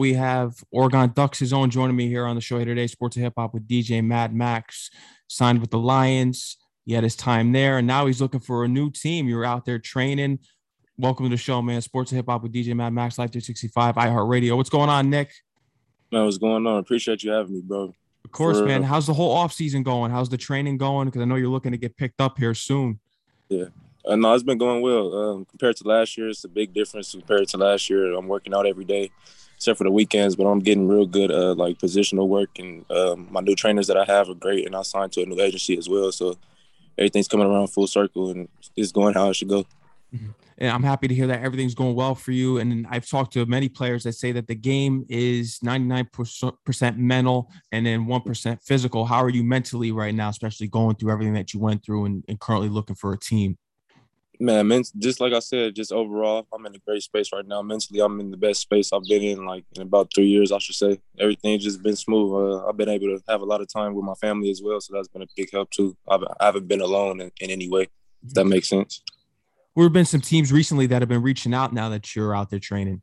We have Oregon Ducks' his own joining me here on the show here today, Sports of Hip Hop with DJ Mad Max, signed with the Lions. He had his time there, and now he's looking for a new team. You're out there training. Welcome to the show, man. Sports of Hip Hop with DJ Mad Max, Live 365, iHeartRadio. What's going on, Nick? Man, what's going on? Appreciate you having me, bro. Of course, for, man. How's the whole off season going? How's the training going? Because I know you're looking to get picked up here soon. Yeah, uh, no, it's been going well. Um, compared to last year, it's a big difference compared to last year. I'm working out every day, except for the weekends, but I'm getting real good, uh, like positional work, and um, my new trainers that I have are great, and I signed to a new agency as well. So everything's coming around full circle, and it's going how it should go. Mm-hmm. And I'm happy to hear that everything's going well for you. And I've talked to many players that say that the game is 99% mental and then 1% physical. How are you mentally right now, especially going through everything that you went through and, and currently looking for a team? Man, just like I said, just overall, I'm in a great space right now. Mentally, I'm in the best space I've been in like in about three years, I should say. Everything's just been smooth. Uh, I've been able to have a lot of time with my family as well, so that's been a big help too. I've, I haven't been alone in, in any way. If that makes sense. There have been some teams recently that have been reaching out now that you're out there training.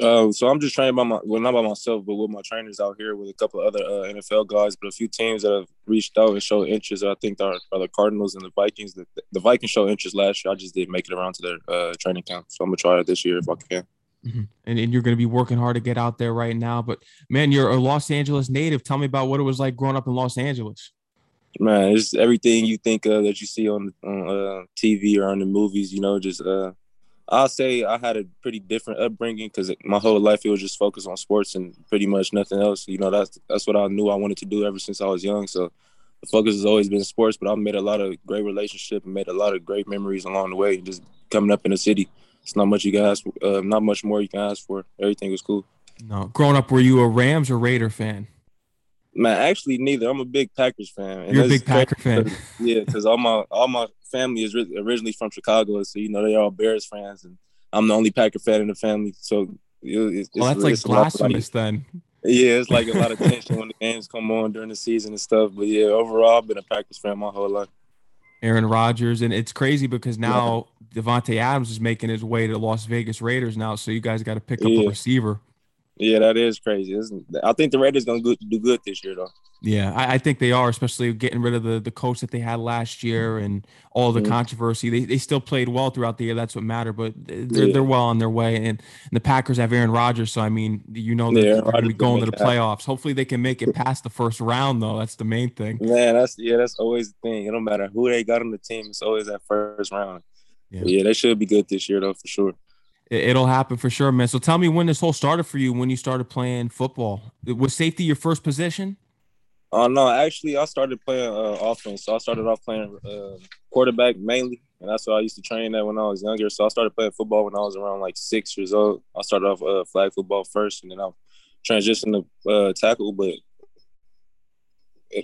Uh, so I'm just training by my well, not by myself, but with my trainers out here with a couple of other uh, NFL guys, but a few teams that have reached out and showed interest. I think are, are the Cardinals and the Vikings. The, the Vikings showed interest last year. I just didn't make it around to their uh, training camp, so I'm gonna try it this year if I can. Mm-hmm. And, and you're going to be working hard to get out there right now. But man, you're a Los Angeles native. Tell me about what it was like growing up in Los Angeles. Man, it's everything you think of that you see on, on uh, TV or on the movies. You know, just uh, I'll say I had a pretty different upbringing because my whole life it was just focused on sports and pretty much nothing else. You know, that's that's what I knew I wanted to do ever since I was young. So the focus has always been sports, but I've made a lot of great relationships and made a lot of great memories along the way. Just coming up in the city, it's not much you can ask. Uh, not much more you can ask for. Everything was cool. No, growing up, were you a Rams or Raider fan? Man, actually, neither. I'm a big Packers fan. You're a big Packer fan. yeah, because all my all my family is originally from Chicago, so you know they're all Bears fans, and I'm the only Packer fan in the family. So it's, well, that's like blasphemous then. Yeah, it's like a lot of tension when the games come on during the season and stuff. But yeah, overall, I've been a Packers fan my whole life. Aaron Rodgers, and it's crazy because now yeah. Davante Adams is making his way to the Las Vegas Raiders now. So you guys got to pick up yeah. a receiver. Yeah, that is crazy. I think the Raiders gonna do good this year, though. Yeah, I, I, think they are, especially getting rid of the the coach that they had last year and all the mm-hmm. controversy. They, they still played well throughout the year. That's what mattered. But they're yeah. they're well on their way, and, and, the Packers have Aaron Rodgers. So I mean, you know, they're, yeah, going to be going to the playoffs. Hopefully, they can make it past the first round, though. That's the main thing. Man, that's yeah, that's always the thing. It don't matter who they got on the team. It's always that first round. Yeah, yeah they should be good this year, though, for sure it'll happen for sure, man. So tell me when this whole started for you, when you started playing football. Was safety your first position? Oh uh, no, actually, I started playing uh, offense. So I started off playing uh, quarterback mainly, and that's what I used to train at when I was younger. So I started playing football when I was around like six years old. I started off uh, flag football first, and then I transitioned to uh, tackle. But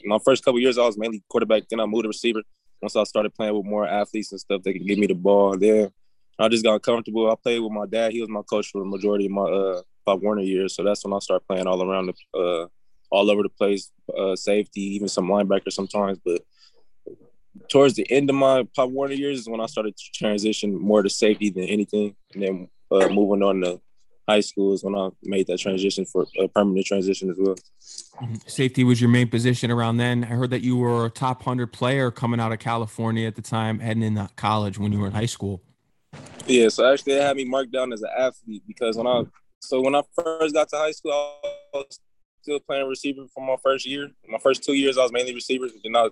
my first couple years, I was mainly quarterback. Then I moved to receiver. Once I started playing with more athletes and stuff, they could give me the ball. Then I just got comfortable. I played with my dad. He was my coach for the majority of my uh, Pop Warner years. So that's when I started playing all around the, uh, all over the place, uh, safety, even some linebacker sometimes. But towards the end of my Pop Warner years is when I started to transition more to safety than anything. And then uh, moving on to high school is when I made that transition for a permanent transition as well. Safety was your main position around then. I heard that you were a top 100 player coming out of California at the time, heading into college when you were in high school. Yeah, so actually they had me marked down as an athlete because when I so when I first got to high school, I was still playing receiver for my first year. My first two years, I was mainly receiver. But then I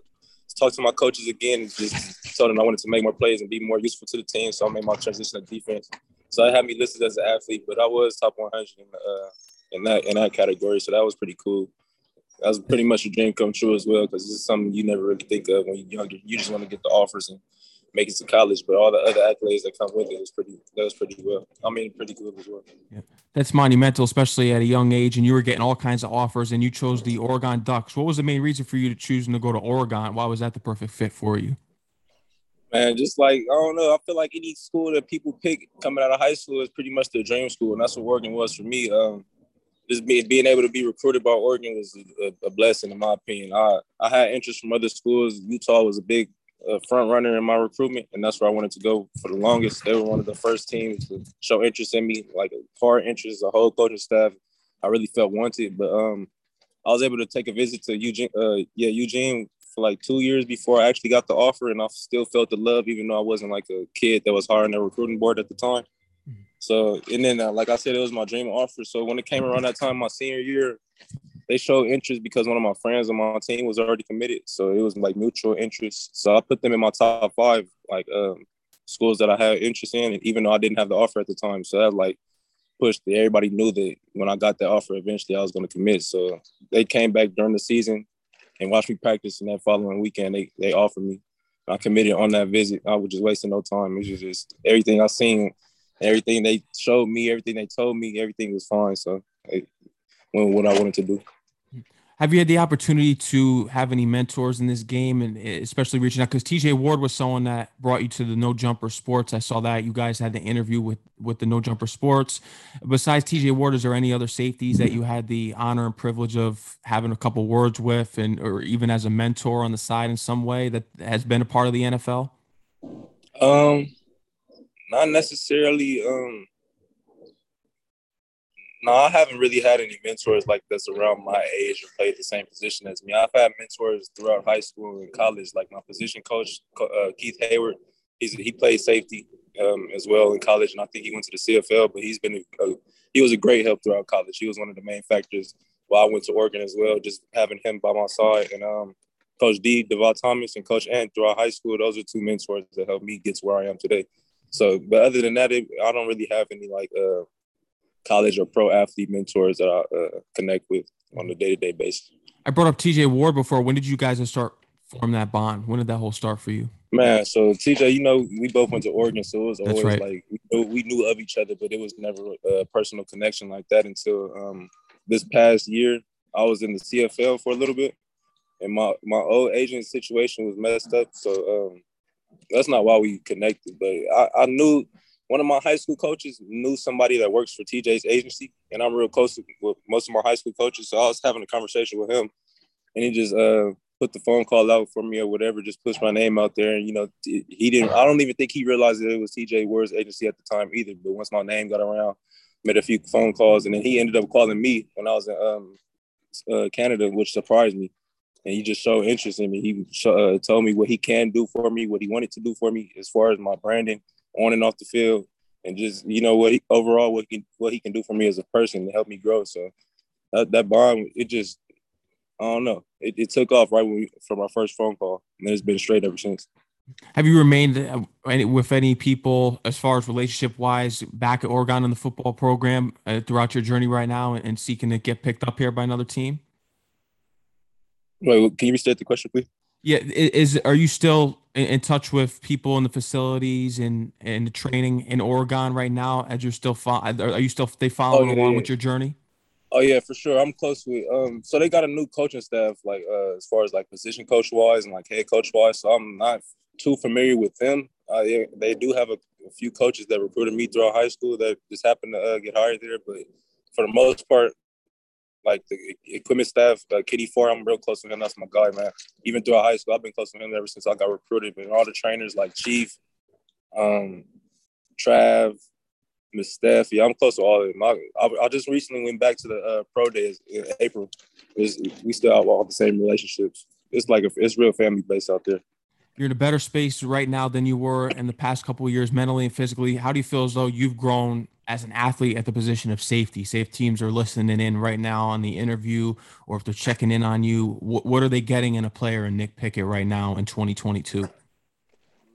talked to my coaches again and just told them I wanted to make more plays and be more useful to the team. So I made my transition to defense. So I had me listed as an athlete, but I was top 100 in, uh, in that in that category. So that was pretty cool. That was pretty much a dream come true as well because it's something you never really think of when you're younger. You just want to get the offers and make it to college, but all the other accolades that come with it was pretty that was pretty well. I mean, pretty good as well. Yeah. That's monumental, especially at a young age, and you were getting all kinds of offers, and you chose the Oregon Ducks. What was the main reason for you to choosing to go to Oregon? Why was that the perfect fit for you? Man, just like I don't know, I feel like any school that people pick coming out of high school is pretty much their dream school, and that's what Oregon was for me. Um, just being, being able to be recruited by Oregon was a, a blessing in my opinion. I I had interest from other schools. Utah was a big a front runner in my recruitment, and that's where I wanted to go for the longest. They were one of the first teams to show interest in me, like a hard interest, the whole coaching staff. I really felt wanted, but um, I was able to take a visit to Eugene, uh, yeah, Eugene for like two years before I actually got the offer, and I still felt the love, even though I wasn't like a kid that was hard on the recruiting board at the time. Mm-hmm. So, and then, uh, like I said, it was my dream offer. So when it came around that time, my senior year, they showed interest because one of my friends on my team was already committed. So it was like mutual interest. So I put them in my top five, like um, schools that I had interest in, even though I didn't have the offer at the time, so that like pushed. Everybody knew that when I got the offer, eventually I was going to commit. So they came back during the season and watched me practice. And that following weekend, they they offered me. I committed on that visit. I was just wasting no time. It was just everything I seen, everything they showed me, everything they told me, everything was fine. So it went what I wanted to do. Have you had the opportunity to have any mentors in this game, and especially reaching out? Because TJ Ward was someone that brought you to the No Jumper Sports. I saw that you guys had the interview with with the No Jumper Sports. Besides TJ Ward, is there any other safeties that you had the honor and privilege of having a couple words with, and or even as a mentor on the side in some way that has been a part of the NFL? Um, not necessarily. Um, no, I haven't really had any mentors like this around my age or played the same position as me. I've had mentors throughout high school and college, like my position coach, uh, Keith Heyward. He's he played safety um, as well in college, and I think he went to the CFL. But he's been a, a, he was a great help throughout college. He was one of the main factors why I went to Oregon as well. Just having him by my side, and um, Coach D, Deval Thomas, and Coach Ant throughout high school. Those are two mentors that helped me get to where I am today. So, but other than that, it, I don't really have any like uh, college or pro athlete mentors that I uh, connect with on a day to day basis. I brought up TJ Ward before. When did you guys start form that bond? When did that whole start for you? Man, so TJ, you know, we both went to Oregon, so it was always right. like we knew, we knew, of each other, but it was never a personal connection like that until um, this past year. I was in the CFL for a little bit, and my my old agent situation was messed up, so um, that's not why we connected. But I, I knew one of my high school coaches knew somebody that works for TJ's agency, and I'm real close with most of my high school coaches. So I was having a conversation with him, and he just uh, put the phone call out for me or whatever, just pushed my name out there. And you know, he didn't. I don't even think he realized that it was TJ Ward's agency at the time either. But once my name got around, made a few phone calls, and then he ended up calling me when I was in um, uh, Canada, which surprised me. And he just showed interest in me. He uh, told me what he can do for me, what he wanted to do for me as far as my branding on and off the field, and just you know what he, overall what he what he can do for me as a person to help me grow. So that, that bond, it just I don't know, it, it took off right when we, from our first phone call, and it's been straight ever since. Have you remained uh, with any people as far as relationship wise back at Oregon in the football program uh, throughout your journey right now and, and seeking to get picked up here by another team? Wait, can you restate the question, please? Yeah, is are you still in, in, touch with people in the facilities and and the training in Oregon right now? As you're still fo- are you still they following oh, yeah, along yeah. with your journey? Oh yeah, for sure. I'm close with um. So they got a new coaching staff, like uh, as far as like position coach wise and like head coach wise. So I'm not too familiar with them. Uh, they, they do have a, a, few coaches that recruited me throughout high school that just happened to uh, get hired there, but for the most part, like the equipment staff, uh, Kitty Four, I'm real close to him. That's my guy, man. Even throughout high school, I've been close to him ever since I got recruited. But all the trainers like Chief, um, Trav, Miss Steph, yeah, I'm close to all of them. I, I, I just recently went back to the uh, pro days in April. We still have all the same relationships. It's like a, it's real family based out there. You're in a better space right now than you were in the past couple of years, mentally and physically. How do you feel as though you've grown as an athlete at the position of safety, say if teams are listening in right now on the interview or if they're checking in on you, what, what are they getting in a player in Nick Pickett right now in 2022?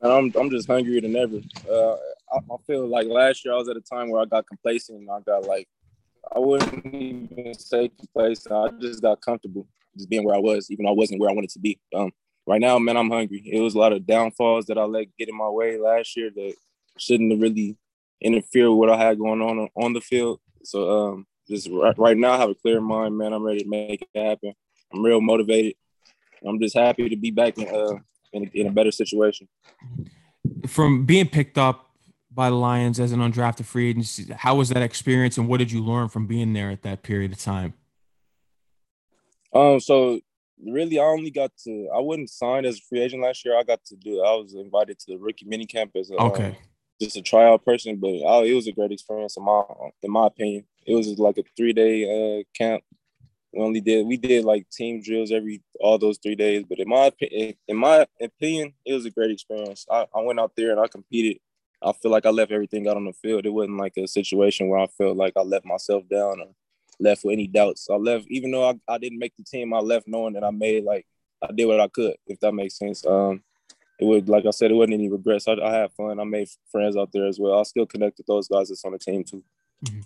I'm, I'm just hungrier than ever. Uh, I, I, feel like last year I was at a time where I got complacent and I got like, I wouldn't even say complacent. I just got comfortable just being where I was, even though I wasn't where I wanted to be. Um, right now, man, I'm hungry. It was a lot of downfalls that I let get in my way last year that shouldn't have really interfere with what I had going on on the field. So um, just right, right now, I have a clear mind, man. I'm ready to make it happen. I'm real motivated. I'm just happy to be back in uh in a, in a better situation. From being picked up by the Lions as an undrafted free agent, how was that experience, and what did you learn from being there at that period of time? Um, so really, I only got to. I wasn't signed as a free agent last year. I got to do. I was invited to the rookie mini camp as a, okay. Um, just a tryout person, but oh, it was a great experience in my in my opinion. It was like a three day uh, camp. We only did we did like team drills every all those three days, but in my in my opinion, it was a great experience. I, I went out there and I competed. I feel like I left everything out on the field. It wasn't like a situation where I felt like I let myself down or left with any doubts. I left, even though I, I didn't make the team, I left knowing that I made like I did what I could, if that makes sense. Um, it would, like I said, it wasn't any regrets. I, I had fun. I made friends out there as well. I still connect with those guys that's on the team too. Mm-hmm.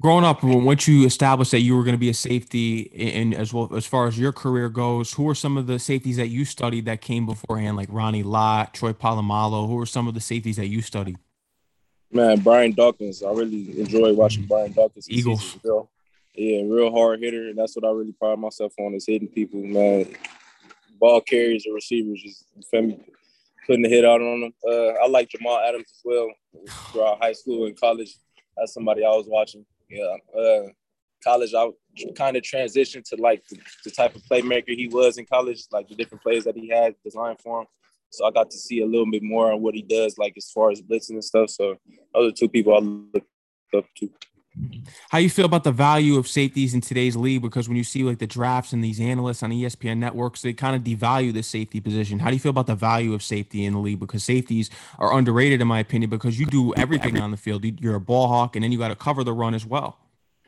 Growing up, once you established that you were going to be a safety, and as well as far as your career goes, who are some of the safeties that you studied that came beforehand, like Ronnie Lott, Troy Polamalu? Who are some of the safeties that you studied? Man, Brian Dawkins. I really enjoy watching. Brian Dawkins. Eagles. Real, yeah, real hard hitter. And that's what I really pride myself on is hitting people, man ball carriers or receivers, just putting the hit out on them. Uh, I like Jamal Adams as well throughout high school and college. That's somebody I was watching. Yeah, uh, college I kind of transitioned to like the, the, type of playmaker he was in college, like the different plays that he had designed for him. So I got to see a little bit more on what he does, like as far as blitzing and stuff. So those are two people I look up to. How you feel about the value of safeties in today's league? Because when you see like the drafts and these analysts on ESPN networks, they kind of devalue the safety position. How do you feel about the value of safety in the league? Because safeties are underrated, in my opinion, because you do everything on the field. You're a ball hawk, and then you got to cover the run as well.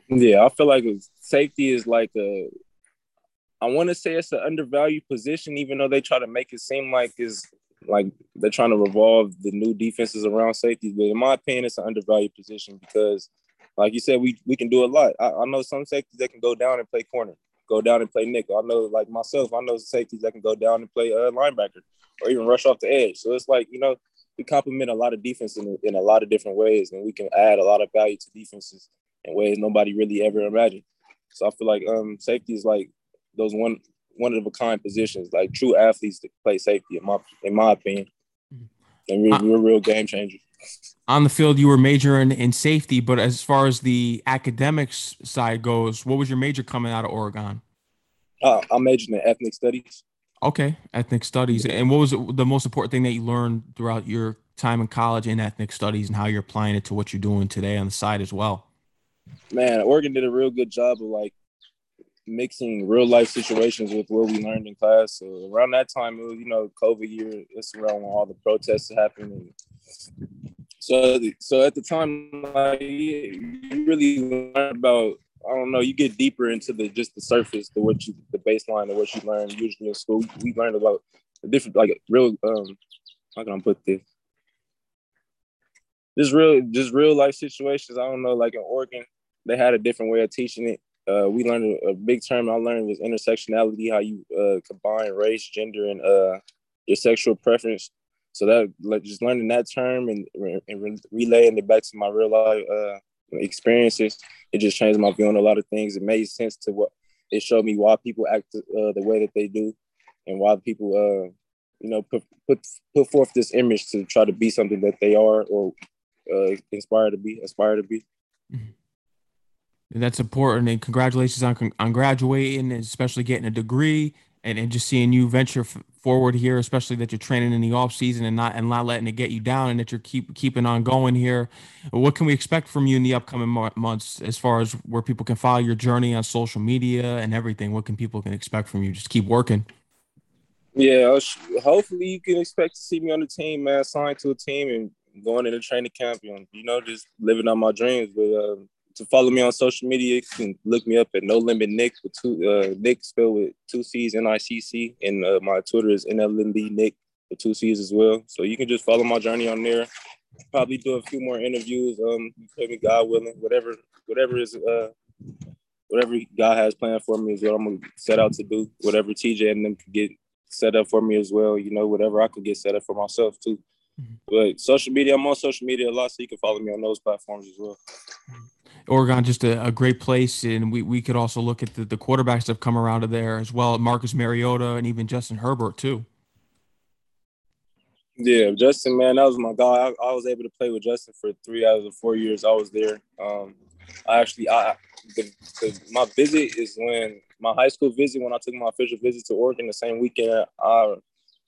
Yeah, I feel like safety is like a. I want to say it's an undervalued position, even though they try to make it seem like is like they're trying to revolve the new defenses around safeties. But in my opinion, it's an undervalued position because like you said, we we can do a lot. I, I know some safeties that can go down and play corner, go down and play nickel. I know, like myself, I know safeties that can go down and play a uh, linebacker or even rush off the edge. So it's like you know we complement a lot of defense in, in a lot of different ways, and we can add a lot of value to defenses in ways nobody really ever imagined. So I feel like um, safety is like those one one of a kind positions, like true athletes that play safety, in my in my opinion, mm-hmm. and we're, we're real game changers on the field you were majoring in safety, but as far as the academics side goes, what was your major coming out of Oregon? Uh, I majored in ethnic studies. Okay, ethnic studies. And what was the most important thing that you learned throughout your time in college in ethnic studies and how you're applying it to what you're doing today on the side as well? Man, Oregon did a real good job of like mixing real life situations with what we learned in class. So around that time, it was, you know, COVID year, it's around when all the protests happened so, so at the time, like, you really learn about. I don't know. You get deeper into the just the surface, the what you, the baseline of what you learn usually in school. We learned about different, like real. Um, how can I put this? Just real, just real life situations. I don't know. Like in Oregon, they had a different way of teaching it. Uh, we learned a, big term I learned was intersectionality, how you uh, combine race, gender, and uh, your sexual preference so that like just learning that term and, and relaying it back to my real life uh, experiences, it just changed my view on a lot of things. It made sense to what it showed me why people act uh, the way that they do, and why people, uh, you know, put put put forth this image to try to be something that they are or inspire to be, aspire to be. Mm-hmm. That's important, and congratulations on on graduating, and especially getting a degree and, and just seeing you venture f- forward here, especially that you're training in the off season and not and not letting it get you down, and that you're keep keeping on going here. What can we expect from you in the upcoming months, as far as where people can follow your journey on social media and everything? What can people can expect from you? Just keep working. Yeah, hopefully you can expect to see me on the team, man. Signed to a team and going into training camp, and you know, just living out my dreams. But um, to follow me on social media, you can look me up at No Limit Nick with two uh, Nick spelled with two C's N I C C, and uh, my Twitter is NLND Nick with two C's as well. So you can just follow my journey on there. Probably do a few more interviews. Um, maybe God willing, whatever, whatever is uh, whatever God has planned for me is what I'm gonna set out to do. Whatever TJ and them get set up for me as well. You know, whatever I could get set up for myself too. Mm-hmm. But social media, I'm on social media a lot, so you can follow me on those platforms as well. Mm-hmm. Oregon just a, a, great place, and we, we could also look at the, the quarterbacks that have come around to there as well, Marcus Mariota and even Justin Herbert too. Yeah, Justin, man, that was my guy. I, I, was able to play with Justin for three out of the four years I was there. Um, I actually, I the, the, my visit is when my high school visit when I took my official visit to Oregon the same weekend I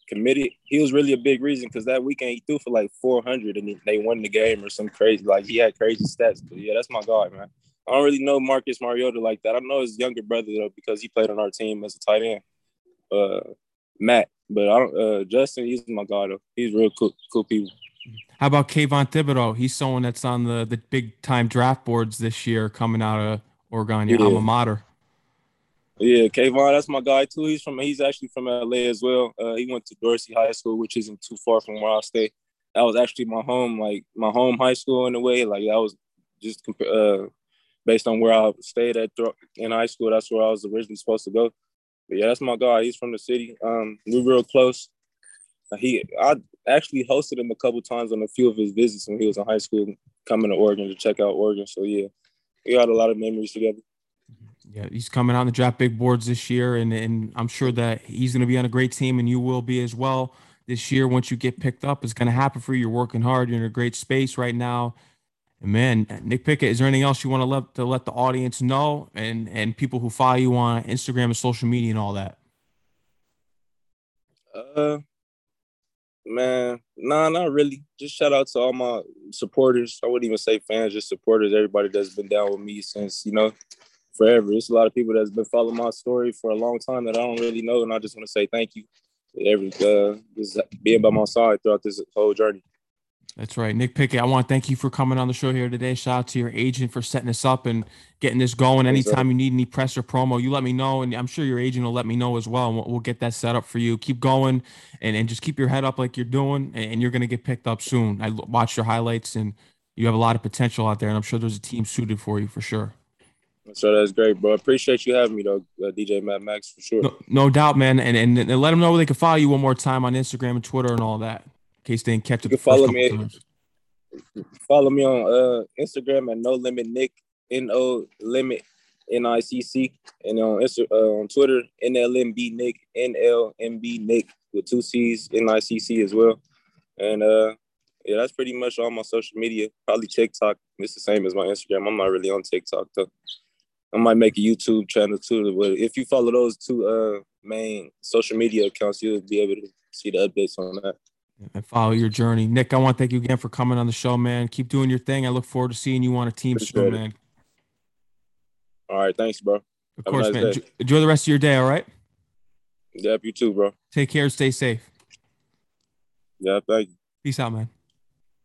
committed. He was really a big reason because that weekend he threw for like 400 and they won the game or some crazy. Like he had crazy stats. But yeah, that's my guy, man. I don't really know Marcus Mariota like that. I know his younger brother though because he played on our team as a tight end, uh, Matt. But I don't. Uh, Justin, he's my guy though. He's real cool, cool people. How about Kayvon Thibodeaux? He's someone that's on the the big time draft boards this year, coming out of Oregon, your yeah. alma mater. Yeah, Kayvon, that's my guy too. He's from he's actually from LA as well. Uh, he went to Dorsey High School, which isn't too far from where I stay. That was actually my home, like my home high school in a way. Like that was just uh, based on where I stayed at in high school. That's where I was originally supposed to go. But yeah, that's my guy. He's from the city. Um, we're real close. He, I actually hosted him a couple times on a few of his visits when he was in high school, coming to Oregon to check out Oregon. So yeah, we got a lot of memories together. Yeah, he's coming on the draft big boards this year, and and I'm sure that he's going to be on a great team, and you will be as well this year. Once you get picked up, it's going to happen for you. You're working hard. You're in a great space right now. And man, Nick Pickett, is there anything else you want to let to let the audience know and and people who follow you on Instagram and social media and all that? Uh, man, nah, not really. Just shout out to all my supporters. I wouldn't even say fans, just supporters. Everybody that's been down with me since you know forever. It's a lot of people that's been following my story for a long time that I don't really know, and I just want to say thank you. Every uh, just being by my side throughout this whole journey. That's right. Nick Pickett, I want to thank you for coming on the show here today. Shout out to your agent for setting this up and getting this going. Anytime you need any press or promo, you let me know. And I'm sure your agent will let me know as well. And we'll, we'll get that set up for you. Keep going and, and just keep your head up like you're doing. And, you're going to get picked up soon. I watched your highlights and you have a lot of potential out there. And I'm sure there's a team suited for you for sure. So that's great, bro. Appreciate you having me, though, uh, DJ Mad Max, for sure. No, no doubt, man. And, and, and let them know where they can follow you one more time on Instagram and Twitter and all that. In case they didn't catch it. You can follow me. Times. Follow me on uh, Instagram at No Limit Nick N O Limit N I C C, and on Insta, uh, on Twitter N L M B Nick N L M B Nick with two C's N I C C as well. And uh, yeah, that's pretty much all my social media. Probably TikTok. It's the same as my Instagram. I'm not really on TikTok though. I might make a YouTube channel too. But if you follow those two uh, main social media accounts, you'll be able to see the updates on that and follow your journey. Nick, I want to thank you again for coming on the show, man. Keep doing your thing. I look forward to seeing you on a team soon, man. All right, thanks, bro. Of Have course, nice man. Day. Enjoy the rest of your day. All right. Yep, you too, bro. Take care. Stay safe. Yeah, thank you. Peace out, man.